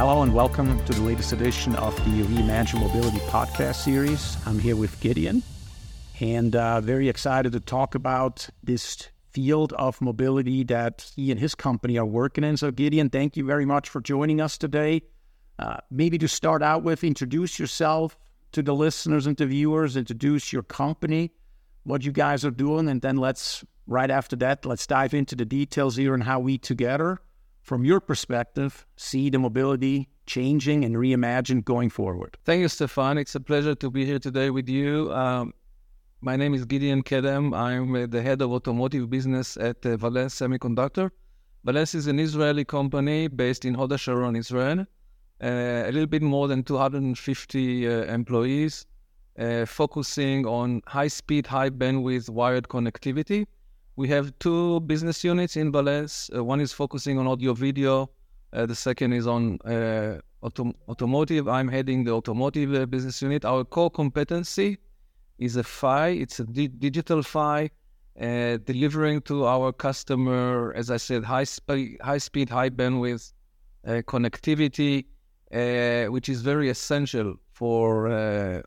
Hello and welcome to the latest edition of the Reimagine Mobility podcast series. I'm here with Gideon and uh, very excited to talk about this field of mobility that he and his company are working in. So, Gideon, thank you very much for joining us today. Uh, maybe to start out with, introduce yourself to the listeners and the viewers, introduce your company, what you guys are doing, and then let's, right after that, let's dive into the details here and how we together from your perspective, see the mobility changing and reimagined going forward? Thank you, Stefan. It's a pleasure to be here today with you. Um, my name is Gideon Kedem. I'm the head of automotive business at uh, Valens Semiconductor. Valens is an Israeli company based in Hod Sharon, Israel. Uh, a little bit more than 250 uh, employees, uh, focusing on high speed, high bandwidth wired connectivity we have two business units in Valens. Uh, one is focusing on audio video. Uh, the second is on uh, autom- automotive. I'm heading the automotive uh, business unit. Our core competency is a PHY. It's a di- digital PHY, uh, delivering to our customer, as I said, high, high speed, high bandwidth connectivity, which is very essential for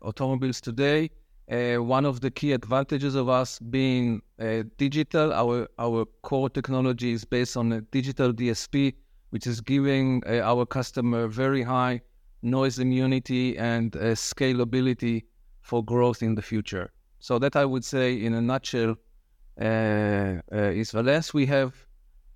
automobiles today. Uh, one of the key advantages of us being uh, digital, our our core technology is based on a digital DSP, which is giving uh, our customer very high noise immunity and uh, scalability for growth in the future. So that I would say, in a nutshell, uh, uh, is Valens. We have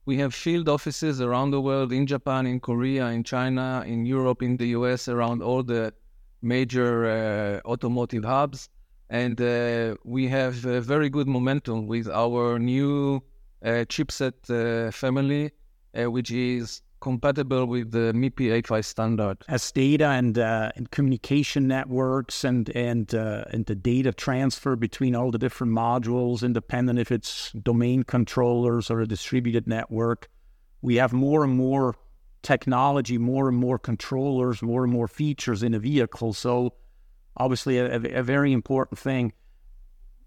we have field offices around the world in Japan, in Korea, in China, in Europe, in the US, around all the major automotive hubs and uh, we have a very good momentum with our new uh, chipset uh, family, uh, which is compatible with the MIPI A-PHY standard. As data and uh, and communication networks and and uh, and the data transfer between all the different modules, independent if it's domain controllers or a distributed network, we have more and more technology, more and more controllers, more and more features in a vehicle. So obviously a, a, very important thing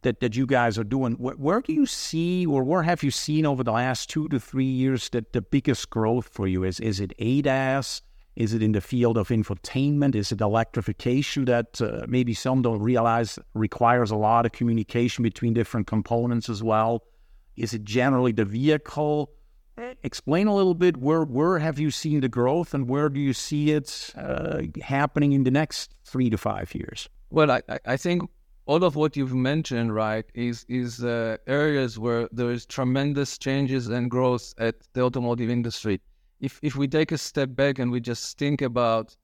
that, that you guys are doing. Where, where, do you see, or where have you seen over the last two to three years that the biggest growth for you is? Is it ADAS? Is it in the field of infotainment? Is it electrification that uh, maybe some don't realize requires a lot of communication between different components as well? Is it generally the vehicle? Explain a little bit where where have you seen the growth and where do you see it uh, happening in the next three to five years? Well, I, I think all of what you've mentioned, right, is is uh, areas where there is tremendous changes and growth at the automotive industry. If if we take a step back and we just think about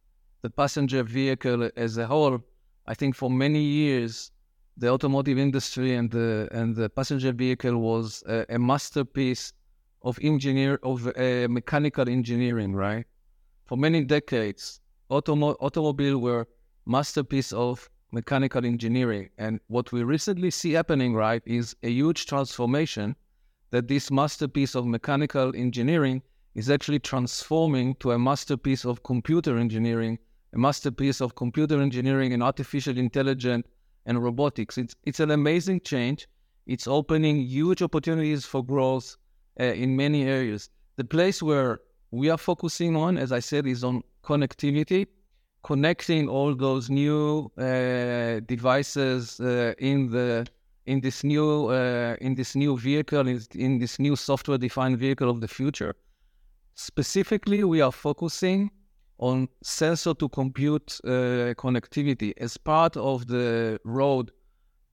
the passenger vehicle as a whole, I think for many years the automotive industry and the and the passenger vehicle was a, a masterpiece of engineer of uh, mechanical engineering, right? For many decades, automo- automobile were masterpiece of mechanical engineering, and what we recently see happening, right, is a huge transformation that this masterpiece of mechanical engineering is actually transforming to a masterpiece of computer engineering, a masterpiece of computer engineering and artificial intelligence and robotics. It's it's an amazing change. It's opening huge opportunities for growth uh, in many areas. The place where we are focusing on, as I said, is on connectivity, connecting all those new uh, devices uh, in the in this new uh, in this new vehicle in, this new software defined vehicle of the future. Specifically, we are focusing on sensor to compute uh, connectivity as part of the road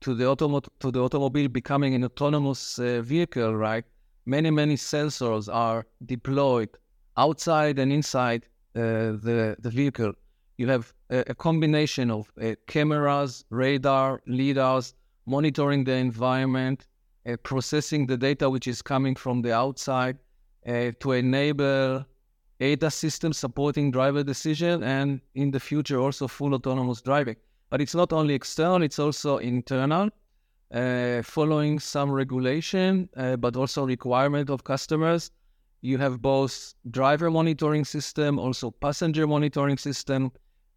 to the automo- to the automobile becoming an autonomous uh, vehicle, right? Many, many sensors are deployed outside and inside uh, the, the vehicle. You have a, a combination of uh, cameras, radar, lidars, monitoring the environment, uh, processing the data which is coming from the outside uh, to enable ADAS systems supporting driver decision and in the future also full autonomous driving. But it's not only external, it's also internal uh, following some regulation, uh, but also requirement of customers. You have both driver monitoring system, also passenger monitoring system,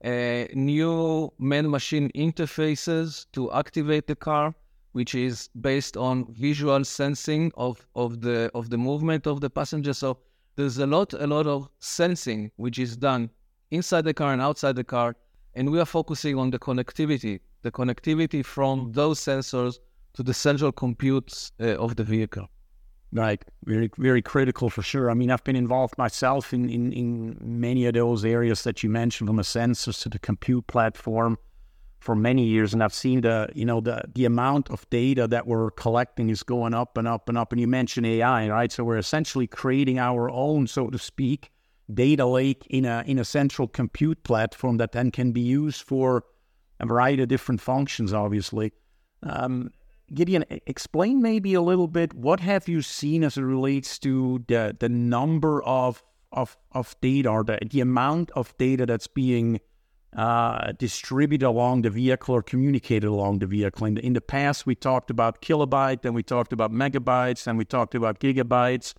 uh, new man-machine interfaces to activate the car, which is based on visual sensing of, of the of the movement of the passenger. So there's a lot a lot of sensing which is done inside the car and outside the car. And we are focusing on the connectivity, the connectivity from those sensors to the central compute uh, of the vehicle. Right, very very critical for sure. I mean, I've been involved myself in, in, in many of those areas that you mentioned, from the sensors to the compute platform, for many years, and I've seen the you know the the amount of data that we're collecting is going up and up and up. And you mentioned AI, right? So we're essentially creating our own, so to speak, data lake in a in a central compute platform that then can be used for a variety of different functions. Obviously. Um, Gideon, explain maybe a little bit what have you seen as it relates to the the number of of of data or the, the amount of data that's being uh, distributed along the vehicle or communicated along the vehicle. In the, in the past, we talked about kilobyte, then we talked about megabytes, and we talked about gigabytes.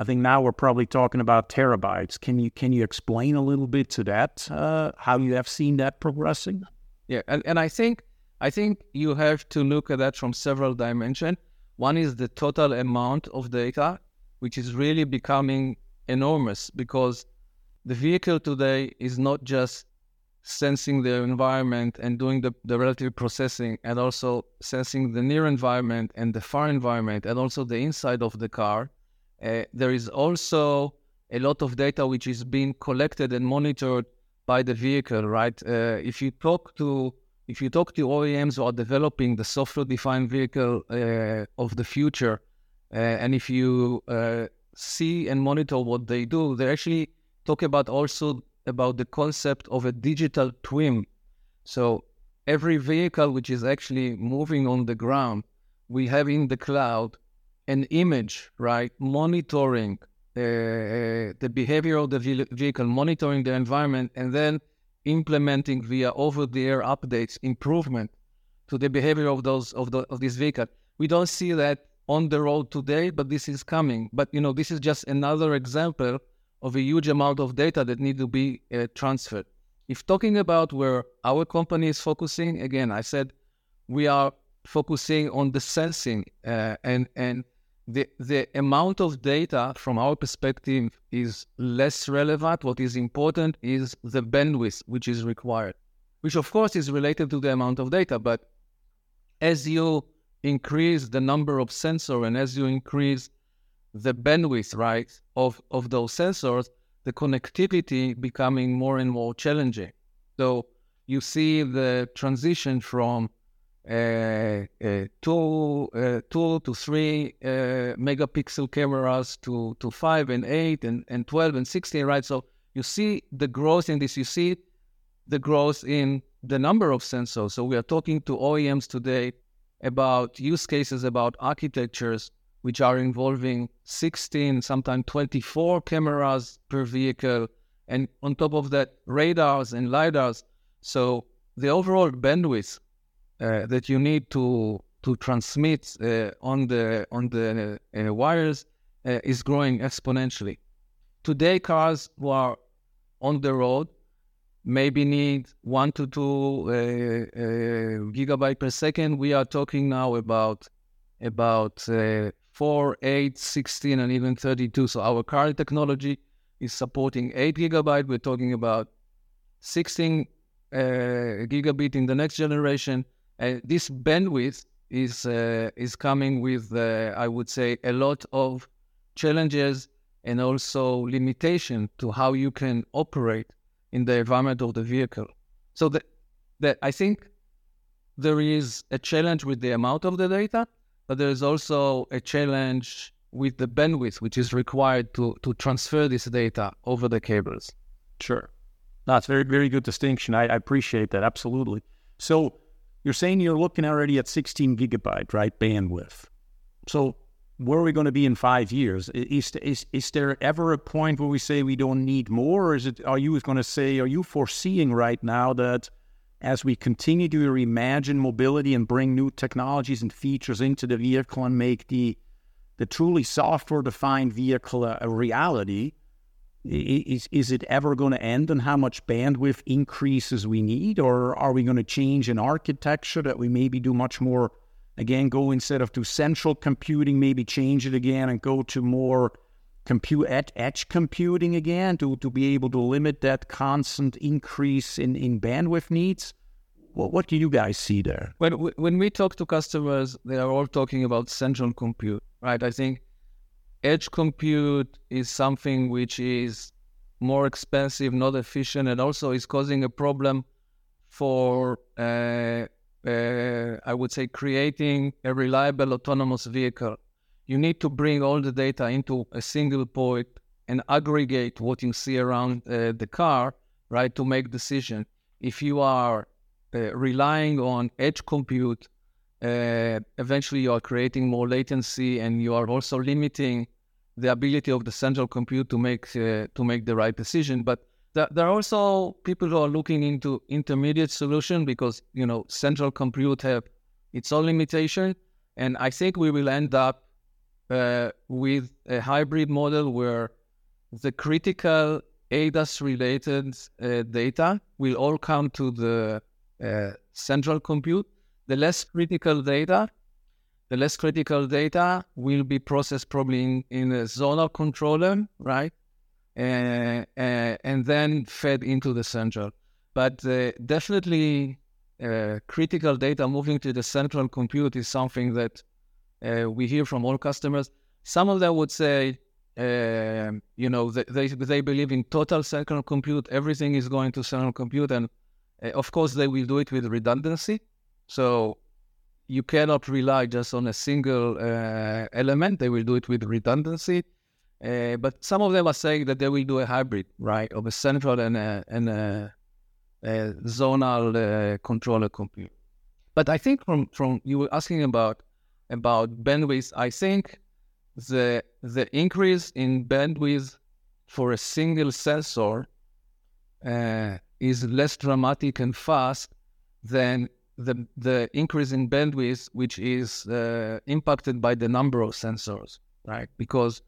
I think now we're probably talking about terabytes. Can you can you explain a little bit to that? Uh, how you have seen that progressing? Yeah, and, and I think I think you have to look at that from several dimensions. One is the total amount of data, which is really becoming enormous because the vehicle today is not just sensing the environment and doing the, the relative processing and also sensing the near environment and the far environment and also the inside of the car. Uh, there is also a lot of data which is being collected and monitored by the vehicle, right? Uh, if you talk to if you talk to OEMs who are developing the software-defined vehicle uh, of the future, uh, and if you uh, see and monitor what they do, they actually talk about also about the concept of a digital twin. So every vehicle which is actually moving on the ground, we have in the cloud an image, right, monitoring uh, uh the behavior of the vehicle, monitoring the environment, and then implementing via over-the-air updates improvement to the behavior of those of the of this vehicle. We don't see that on the road today, but this is coming. But you know, this is just another example of a huge amount of data that need to be uh, transferred. If talking about where our company is focusing, again, I said we are focusing on the sensing uh, and and the the amount of data from our perspective is less relevant. What is important is the bandwidth which is required, which of course is related to the amount of data. But as you increase the number of sensors and as you increase the bandwidth right of of those sensors, the connectivity becoming more and more challenging. So you see the transition from Uh, uh, two, uh, two to three uh, megapixel cameras to, to five and eight and, and 12 and 16, right? So you see the growth in this, you see the growth in the number of sensors. So we are talking to OEMs today about use cases, about architectures which are involving 16, sometimes 24 cameras per vehicle. And on top of that, radars and LiDARs. So the overall bandwidth uh, that you need to to transmit uh, on the on the uh, wires is growing exponentially. Today, cars who are on the road maybe need one to two gigabyte per second. We are talking now about about 4, 8, 16, and even 32. So our car technology is supporting 8 gigabyte. We're talking about 16 uh, gigabit in the next generation. Uh, this bandwidth is uh, is coming with, uh, I would say, a lot of challenges and also limitation to how you can operate in the environment of the vehicle. So that that I think there is a challenge with the amount of the data, but there is also a challenge with the bandwidth which is required to to transfer this data over the cables. Sure. That's very very good distinction. I, I appreciate that absolutely. So you're saying you're looking already at 16 gigabyte, right, bandwidth. So where are we going to be in five years? Is, is, is there ever a point where we say we don't need more? Or is it, are you going to say, are you foreseeing right now that as we continue to reimagine mobility and bring new technologies and features into the vehicle and make the, the truly software defined vehicle a, a reality, is is it ever going to end and how much bandwidth increases we need or are we going to change in architecture that we maybe do much more again go instead of to central computing maybe change it again and go to more compute at edge computing again to, to be able to limit that constant increase in, in bandwidth needs? What, what do you guys see there? When when we talk to customers, they are all talking about central compute, right? I think edge compute is something which is more expensive, not efficient, and also is causing a problem for, uh, uh, I would say, creating a reliable autonomous vehicle. You need to bring all the data into a single point and aggregate what you see around uh, the car, right, to make decision. If you are uh, relying on edge compute, uh, eventually you are creating more latency and you are also limiting the ability of the central compute to make uh, to make the right decision. But th- there are also people who are looking into intermediate solution because you know central compute have its own limitation, and I think we will end up uh, with a hybrid model where the critical ADAS related uh, data will all come to the uh, central compute. The less critical data, the less critical data will be processed probably in, in a zonal controller, right? Uh, uh, and then fed into the central. But uh, definitely, uh, critical data moving to the central compute is something that uh, we hear from all customers. Some of them would say, um, you know, they, they believe in total central compute. Everything is going to central compute, and uh, of course, they will do it with redundancy. So you cannot rely just on a single uh, element. They will do it with redundancy. Uh, but some of them are saying that they will do a hybrid, right, of a central and a, and a, a zonal uh, controller compute. But I think from, from you were asking about about bandwidth, I think the the increase in bandwidth for a single sensor uh, is less dramatic and fast than the the increase in bandwidth, which is uh, impacted by the number of sensors, right? Because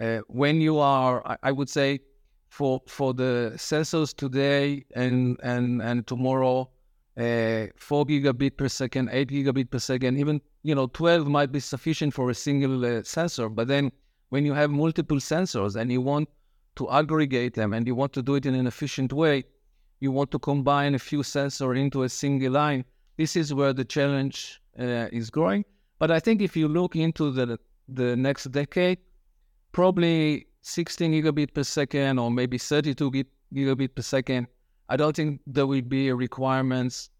uh, when you are, I, I, would say, for for the sensors today and and and tomorrow, uh, four gigabit per second, eight gigabit per second, even you know twelve might be sufficient for a single uh, sensor. But then when you have multiple sensors and you want to aggregate them and you want to do it in an efficient way, you want to combine a few sensors into a single line. This is where the challenge uh, is growing. But I think if you look into the the next decade, probably 16 gigabit per second or maybe 32 gigabit per second. I don't think there will be requirements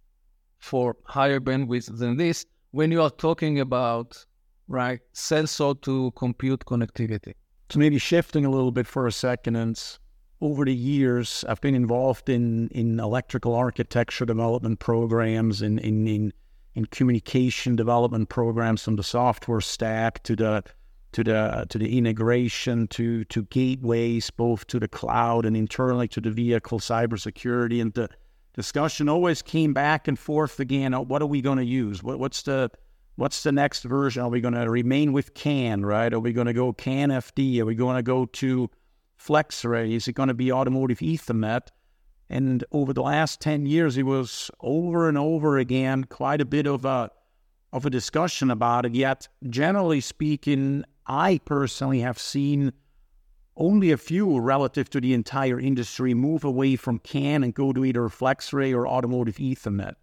for higher bandwidth than this when you are talking about right sensor to compute connectivity. So maybe shifting a little bit for a second, and over the years, I've been involved in in electrical architecture development programs, in in in, in communication development programs, from the software stack to the to the to the integration to to gateways, both to the cloud and internally to the vehicle cybersecurity, and the discussion always came back and forth again. Oh, what are we going to use? What, what's the what's the next version? Are we going to remain with CAN, right? Are we going to go CAN FD? Are we going to go to FlexRay? Is it going to be automotive Ethernet? And over the last 10 years, it was over and over again quite a bit of a, of a discussion about it. Yet, generally speaking, I personally have seen only a few relative to the entire industry move away from CAN and go to either FlexRay or automotive Ethernet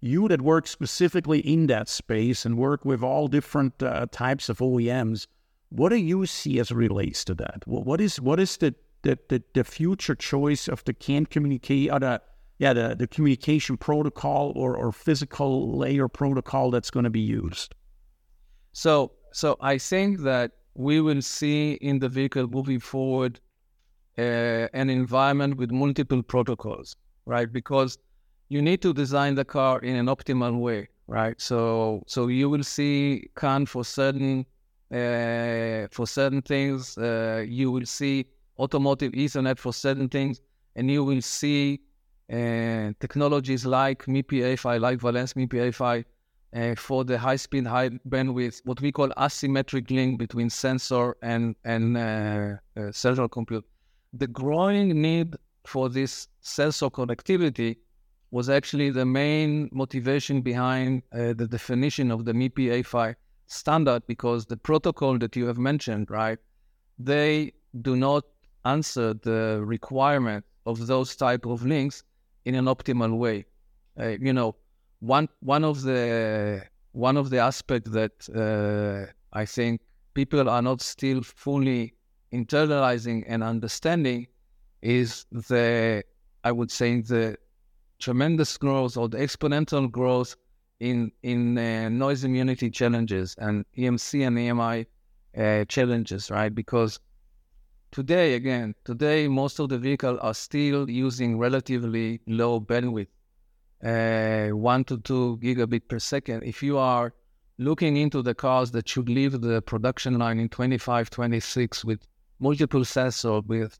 you that work specifically in that space and work with all different uh, types of OEMs, what do you see as relates to that? What is what is the the, the, the future choice of the CAN communicate or the yeah the, the communication protocol or, or physical layer protocol that's going to be used? So so I think that we will see in the vehicle moving forward uh, an environment with multiple protocols, right? Because you need to design the car in an optimal way, right? So so you will see CAN for certain uh, for certain things. Uh, you will see automotive Ethernet for certain things, and you will see uh, technologies like MIPI like Valens MIPI uh, for the high speed, high bandwidth, what we call asymmetric link between sensor and and uh, uh, central compute. The growing need for this sensor connectivity was actually the main motivation behind uh, the definition of the MIPI A-PHY standard because the protocol that you have mentioned, right, they do not answer the requirement of those type of links in an optimal way. Uh, you know, one one of the one of the aspects that uh, I think people are not still fully internalizing and understanding is the I would say the tremendous growth or the exponential growth in in uh, noise immunity challenges and EMC and EMI uh, challenges, right? Because today, again, today most of the vehicles are still using relatively low bandwidth, uh, one to two gigabit per second. If you are looking into the cars that should leave the production line in 25, 26 with multiple sensors with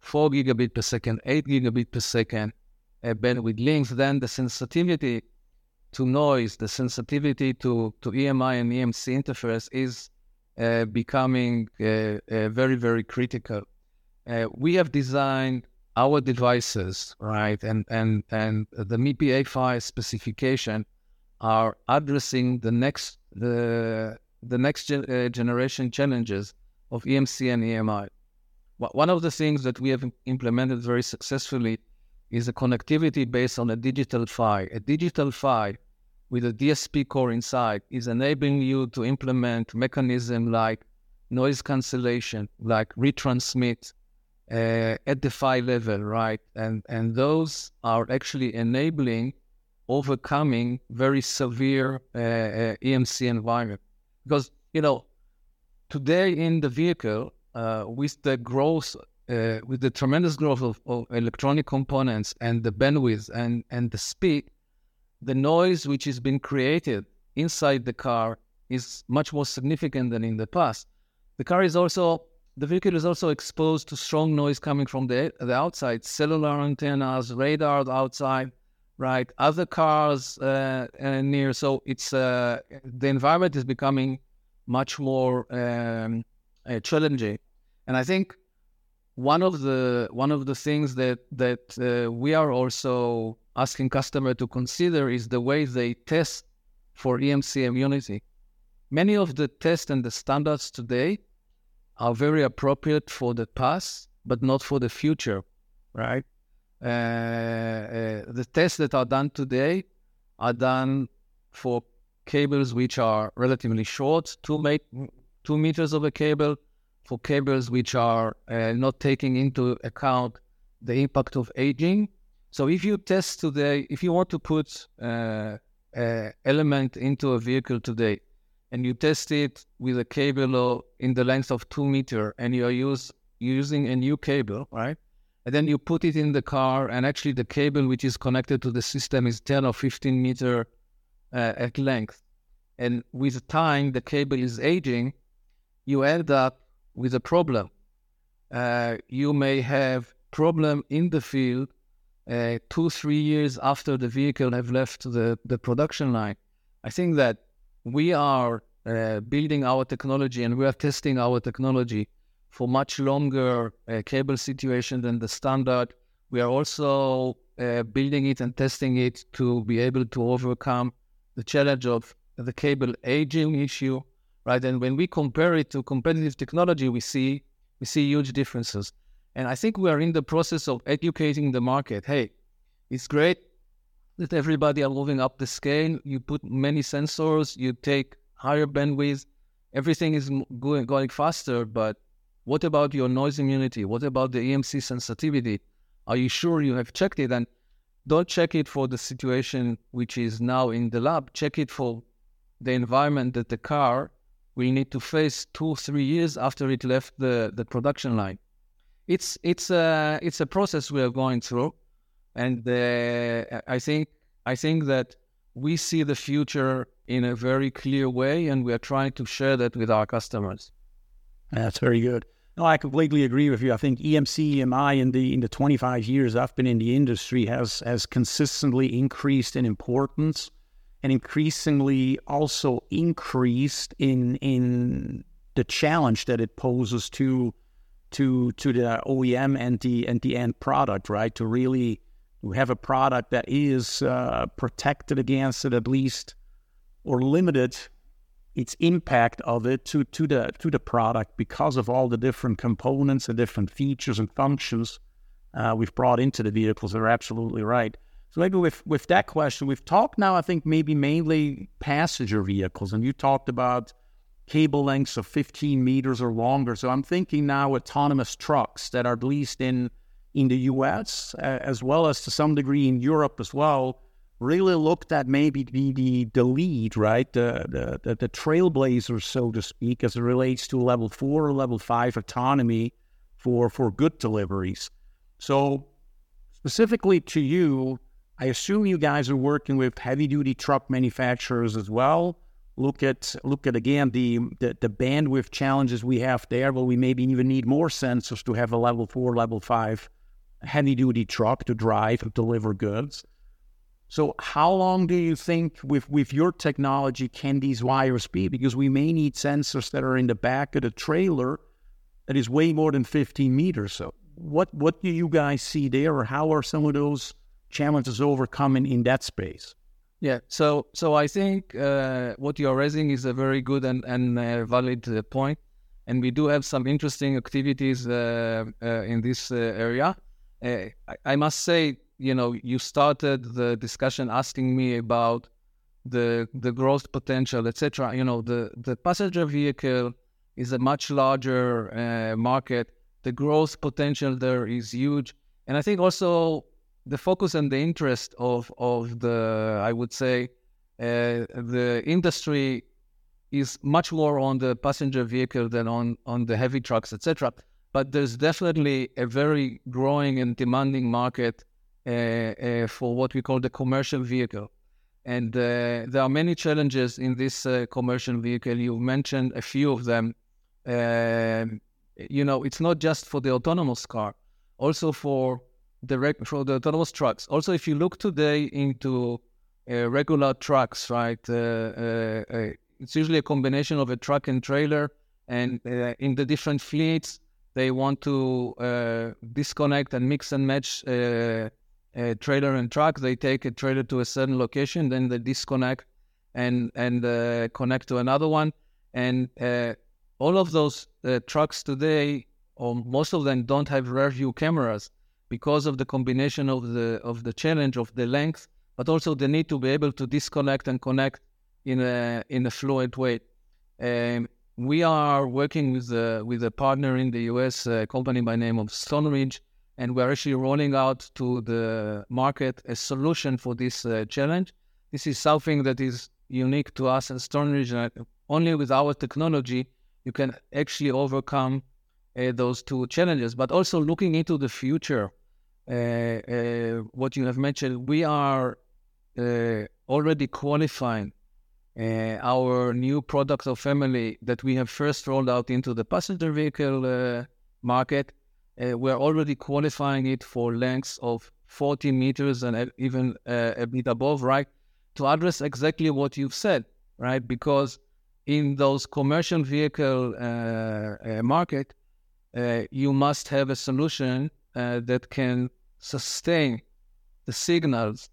four gigabit per second, eight gigabit per second uh, bandwidth links, then the sensitivity to noise, the sensitivity to, to EMI and EMC interface is uh, becoming uh, uh, very, very critical. Uh, we have designed our devices, right, and and and the MIPI specification are addressing the next the the next uh, generation challenges of EMC and EMI. One of the things that we have implemented very successfully is a connectivity based on a digital PHY. A digital PHY with a DSP core inside is enabling you to implement mechanism like noise cancellation, like retransmit uh, at the PHY level, right? And and those are actually enabling overcoming very severe uh, uh, EMC environment. Because you know, today in the vehicle, uh, with the growth, uh, with the tremendous growth of, of electronic components and the bandwidth and and the speed, the noise which has been created inside the car is much more significant than in the past. The car is also the vehicle is also exposed to strong noise coming from the the outside, cellular antennas, radar outside, right? Other cars uh, uh, near. So it's uh, the environment is becoming much more um, uh, challenging, and I think one of the one of the things that that uh, we are also asking customer to consider is the way they test for EMC immunity. Many of the tests and the standards today are very appropriate for the past, but not for the future, right? Uh, uh, the tests that are done today are done for cables which are relatively short, two, ma- two meters of a cable, for cables which are uh, not taking into account the impact of aging so if you test today, if you want to put uh, element into a vehicle today, and you test it with a cable in the length of two meter, and you are use, using a new cable, right? And then you put it in the car, and actually the cable which is connected to the system is 10 or 15 meter uh, at length. And with time, the cable is aging, you end up with a problem. Uh, you may have problem in the field uh, two, three years after the vehicle have left the, the production line. I think that we are uh, building our technology and we are testing our technology for much longer uh, cable situation than the standard. We are also uh, building it and testing it to be able to overcome the challenge of the cable aging issue, right? And when we compare it to competitive technology, we see we see huge differences. And I think we are in the process of educating the market. Hey, it's great that everybody are moving up the scale. You put many sensors, you take higher bandwidth, everything is going, going faster. But what about your noise immunity? What about the EMC sensitivity? Are you sure you have checked it? And don't check it for the situation which is now in the lab. Check it for the environment that the car will need to face two, three years after it left the, the production line it's it's a it's a process we are going through, and uh, I think I think that we see the future in a very clear way, and we are trying to share that with our customers. That's very good. No, I completely agree with you. I think EMC EMI in the in the 25 years I've been in the industry has has consistently increased in importance and increasingly also increased in in the challenge that it poses to to to the OEM and the and the end product, right? To really have a product that is uh, protected against it at least or limited its impact of it to, to the to the product because of all the different components and different features and functions uh, we've brought into the vehicles. They're absolutely right. So maybe with with that question, we've talked now. I think maybe mainly passenger vehicles, and you talked about cable lengths of 15 meters or longer. So I'm thinking now autonomous trucks that are at least in in the U.S. Uh, as well as to some degree in Europe as well. Really looked at maybe the the, the lead, right? The, the the trailblazers, so to speak, as it relates to level four or level five autonomy for for good deliveries. So specifically to you, I assume you guys are working with heavy duty truck manufacturers as well. Look at look at again the, the, the bandwidth challenges we have there. Well, we maybe even need more sensors to have a level four, level five heavy duty truck to drive and deliver goods. So how long do you think with with your technology can these wires be? Because we may need sensors that are in the back of the trailer that is way more than 15 meters. So what what do you guys see there, or how are some of those challenges overcoming in that space? Yeah, so so I think uh, what you're raising is a very good and and uh, valid uh, point, and we do have some interesting activities uh, uh, in this uh, area. I, I, must say, you know, you started the discussion asking me about the the growth potential, etc. You know, the the passenger vehicle is a much larger market. The growth potential there is huge, and I think also the focus and the interest of of the I would say uh, the industry is much more on the passenger vehicle than on on the heavy trucks, etc. But there's definitely a very growing and demanding market uh, uh, for what we call the commercial vehicle. And uh, there are many challenges in this uh, commercial vehicle. You mentioned a few of them. Um, you know, it's not just for the autonomous car, also for the for the autonomous trucks. Also, if you look today into uh, regular trucks, right, uh, uh, uh it's usually a combination of a truck and trailer. And uh, in the different fleets, they want to uh, disconnect and mix and match a trailer and truck. They take a trailer to a certain location, then they disconnect and and connect to another one. And all of those trucks today, or most of them, don't have rear view cameras because of the combination of the of the challenge of the length, but also the need to be able to disconnect and connect in a in a fluid way. Um, we are working with a, with a partner in the US, a company by name of Stoneridge, and we're actually rolling out to the market a solution for this uh, challenge. This is something that is unique to us at Stoneridge. And only with our technology, you can actually overcome uh, those two challenges. But also looking into the future, what you have mentioned, we are uh, already qualifying our new product or family that we have first rolled out into the passenger vehicle market. we're already qualifying it for lengths of 40 meters and even a bit above, right? To address exactly what you've said, right? Because in those commercial vehicle uh, uh, market, uh, you must have a solution that can sustain the signals,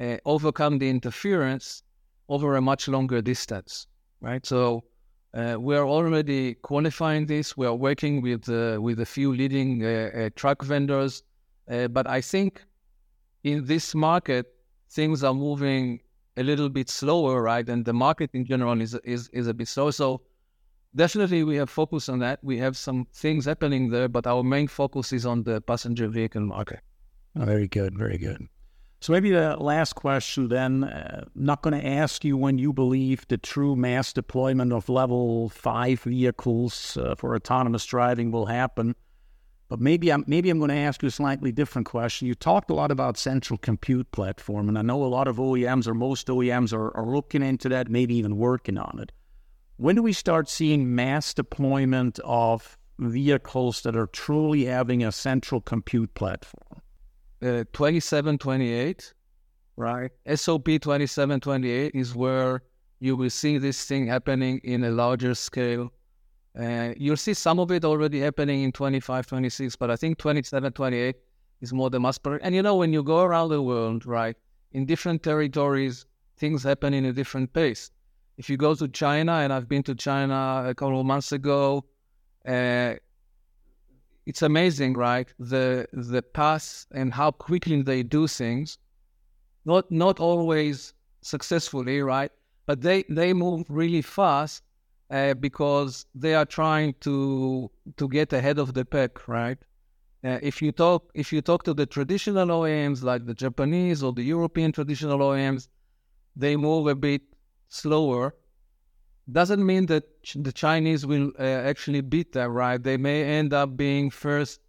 uh, overcome the interference over a much longer distance, right? So uh, we are already qualifying this. We are working with uh, with a few leading uh, uh, truck vendors, uh, but I think in this market things are moving a little bit slower, right? And the market in general is is is a bit slow. So definitely we have focus on that. We have some things happening there, but our main focus is on the passenger vehicle market. Oh, very good, very good. So maybe the last question then. Uh, not going to ask you when you believe the true mass deployment of level five vehicles uh, for autonomous driving will happen, but maybe I'm maybe I'm going to ask you a slightly different question. You talked a lot about central compute platform, and I know a lot of OEMs or most OEMs are, are looking into that, maybe even working on it. When do we start seeing mass deployment of vehicles that are truly having a central compute platform? Uh, 2728, right? SOP 2728 is where you will see this thing happening in a larger scale. Uh, you'll see some of it already happening in 25, 26, but I think 27, 28 is more the mass product. And you know, when you go around the world, right, in different territories, things happen in a different pace. If you go to China, and I've been to China a couple of months ago, uh, it's amazing, right? The the path and how quickly they do things. Not not always successfully, right? But they they move really fast uh, because they are trying to to get ahead of the pack, right? Uh, if you talk if you talk to the traditional OEMs like the Japanese or the European traditional OEMs, they move a bit slower. Doesn't mean that the Chinese will uh, actually beat them, right? They may end up being first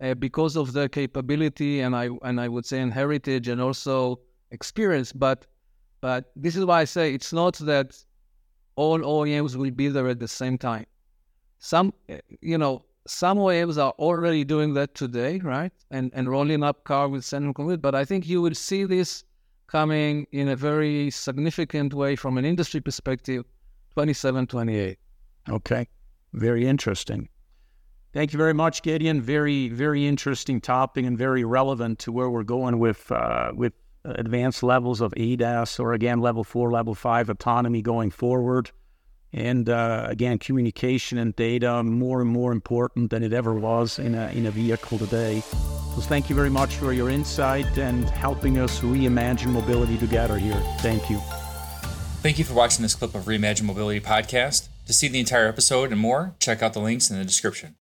uh, because of their capability and I and I would say in heritage and also experience. But but this is why I say it's not that all OEMs will be there at the same time. Some, uh, you know, some OEMs are already doing that today, right? And and rolling up car with central compute. But I think you will see this coming in a very significant way from an industry perspective, 27, 28. Okay, very interesting. Thank you very much, Gideon. Very, very interesting topic and very relevant to where we're going with uh, with advanced levels of ADAS or again level four, level five autonomy going forward. And uh, again, communication and data more and more important than it ever was in a, in a vehicle today. So thank you very much for your insight and helping us reimagine mobility together here. Thank you. Thank you for watching this clip of Reimagine Mobility podcast. To see the entire episode and more, check out the links in the description.